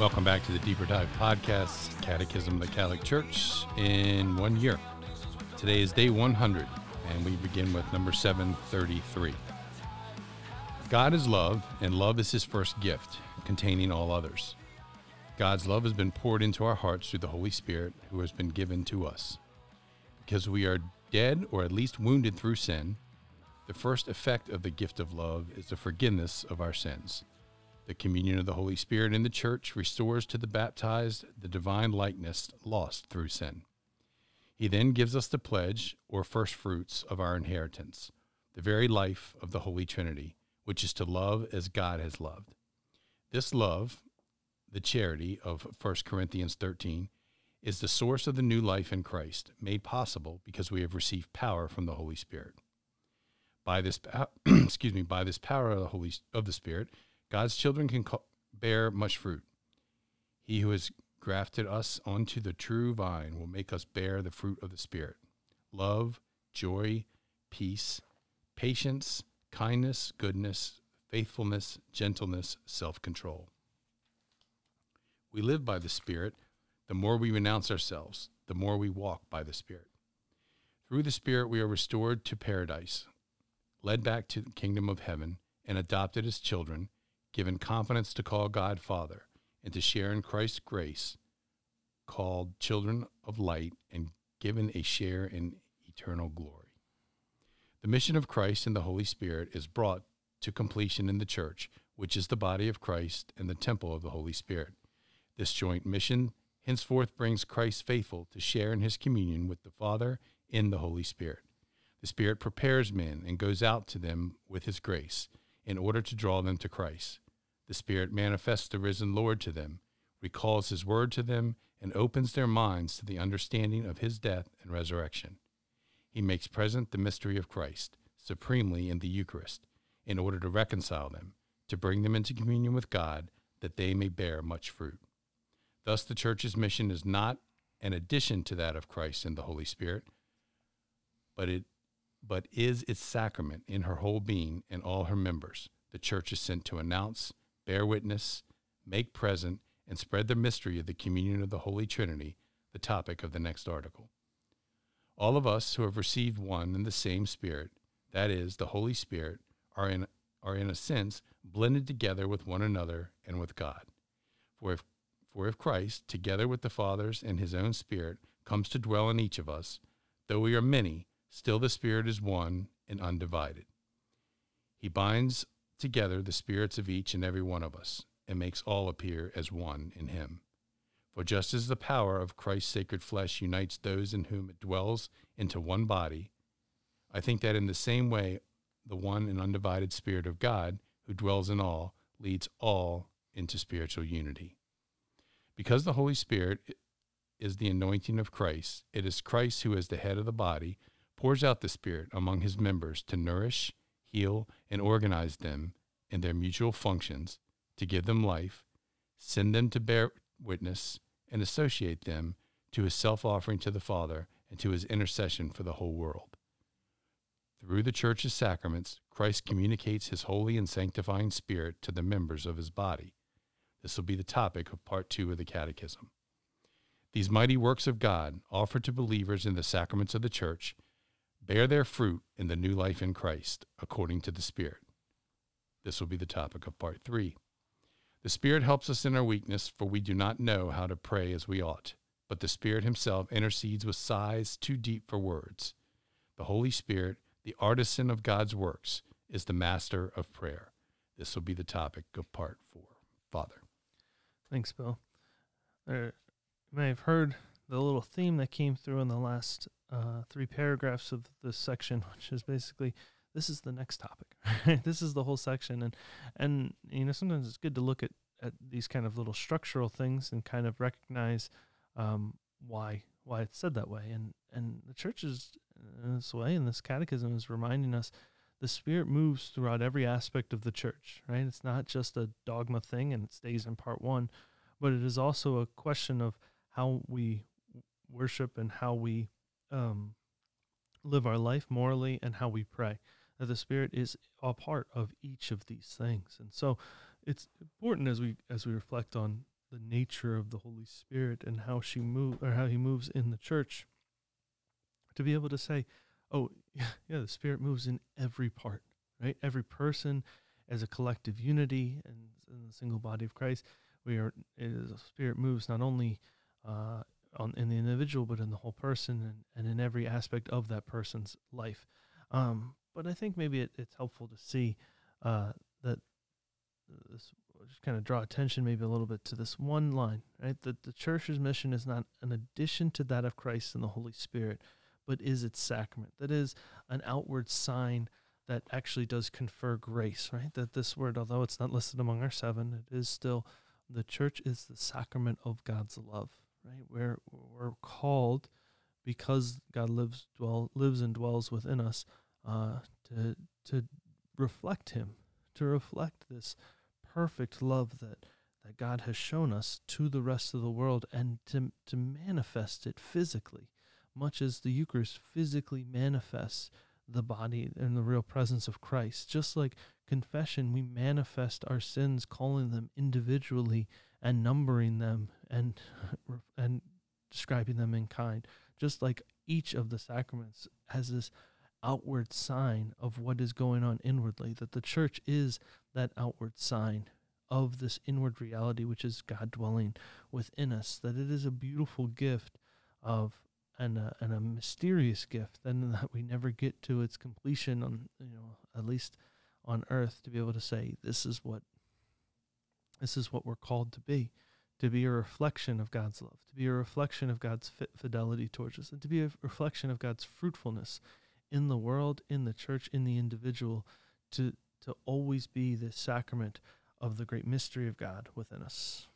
Dive Podcast, Catechism of the Catholic Church in one year. Today is day 100, and we begin with number 733. God is love, and love is his first gift, containing all others. God's love has been poured into our hearts through the Holy Spirit, who has been given to us. Because we are dead or at least wounded through sin, the first effect of the gift of love is the forgiveness of our sins. The communion of the Holy Spirit in the church restores to the baptized the divine likeness lost through sin. He then gives us the pledge or first fruits of our inheritance, the very life of the Holy Trinity, which is to love as God has loved. This love, the charity of 1 Corinthians 13, is the source of the new life in Christ, made possible because we have received power from the Holy Spirit. By this, excuse me, by this power of the Holy of the Spirit, God's children can bear much fruit. He who has grafted us onto the true vine will make us bear the fruit of the Spirit love, joy, peace, patience, kindness, goodness, faithfulness, gentleness, self control. We live by the Spirit. The more we renounce ourselves, the more we walk by the Spirit. Through the Spirit, we are restored to paradise, led back to the kingdom of heaven, and adopted as children given confidence to call God Father, and to share in Christ's grace, called children of light, and given a share in eternal glory. The mission of Christ and the Holy Spirit is brought to completion in the church, which is the body of Christ and the temple of the Holy Spirit. This joint mission henceforth brings Christ faithful to share in his communion with the Father in the Holy Spirit. The Spirit prepares men and goes out to them with his grace in order to draw them to Christ. The Spirit manifests the risen Lord to them, recalls his word to them, and opens their minds to the understanding of his death and resurrection. He makes present the mystery of Christ, supremely in the Eucharist, in order to reconcile them, to bring them into communion with God, that they may bear much fruit. Thus, the Church's mission is not an addition to that of Christ and the Holy Spirit, but it but is its sacrament in her whole being and all her members. The church is sent to announce, bear witness, make present, and spread the mystery of the communion of the Holy Trinity, the topic of the next article. All of us who have received one and the same Spirit, that is, the Holy Spirit, are in, are in a sense blended together with one another and with God. For if, for if Christ, together with the Father's and his own Spirit, comes to dwell in each of us, though we are many, Still, the Spirit is one and undivided. He binds together the spirits of each and every one of us and makes all appear as one in Him. For just as the power of Christ's sacred flesh unites those in whom it dwells into one body, I think that in the same way, the one and undivided Spirit of God, who dwells in all, leads all into spiritual unity. Because the Holy Spirit is the anointing of Christ, it is Christ who is the head of the body pours out the Spirit among his members to nourish, heal, and organize them in their mutual functions, to give them life, send them to bear witness, and associate them to his self offering to the Father and to his intercession for the whole world. Through the Church's sacraments, Christ communicates his holy and sanctifying Spirit to the members of his body. This will be the topic of part two of the Catechism. These mighty works of God, offered to believers in the sacraments of the Church, bear their fruit in the new life in Christ according to the Spirit. This will be the topic of part three. The Spirit helps us in our weakness, for we do not know how to pray as we ought, but the Spirit Himself intercedes with sighs too deep for words. The Holy Spirit, the artisan of God's works, is the master of prayer. This will be the topic of part four. Father. Thanks, Bill. There, you may have heard the little theme that came through in the last uh, three paragraphs of this section, which is basically this is the next topic. This is the whole section, and and you know sometimes it's good to look at at these kind of little structural things and kind of recognize um, why why it's said that way. And and the church is in this way, and this catechism is reminding us the Spirit moves throughout every aspect of the church. Right? It's not just a dogma thing, and it stays in part one, but it is also a question of how we worship and how we um, live our life morally and how we pray. That the Spirit is a part of each of these things, and so it's important as we as we reflect on the nature of the Holy Spirit and how she move or how he moves in the church, to be able to say, "Oh, yeah, the Spirit moves in every part, right? Every person as a collective unity and in the single body of Christ, we are. The Spirit moves not only uh, on in the individual, but in the whole person and, and in every aspect of that person's life. Um, but I think maybe it, it's helpful to see uh, that this just kind of draw attention maybe a little bit to this one line, right? That the church's mission is not an addition to that of Christ and the Holy Spirit, but is its sacrament. That is an outward sign that actually does confer grace, right? That this word, although it's not listed among our seven, it is still the church is the sacrament of God's love, right? We're we're called because God lives dwell lives and dwells within us uh, to to reflect Him, to reflect this perfect love that that God has shown us to the rest of the world, and to to manifest it physically, much as the Eucharist physically manifests the body and the real presence of Christ. Just like confession, we manifest our sins, calling them individually and numbering them and and describing them in kind. Just like each of the sacraments has this outward sign of what is going on inwardly, that the church is that outward sign of this inward reality, which is God dwelling within us, that it is a beautiful gift of and a, and a mysterious gift, and that we never get to its completion on you know at least on earth to be able to say this is what this is what we're called to be to be a reflection of God's love, to be a reflection of God's fidelity towards us, and to be a reflection of God's fruitfulness in the world, in the church, in the individual, to, to always be the sacrament of the great mystery of God within us.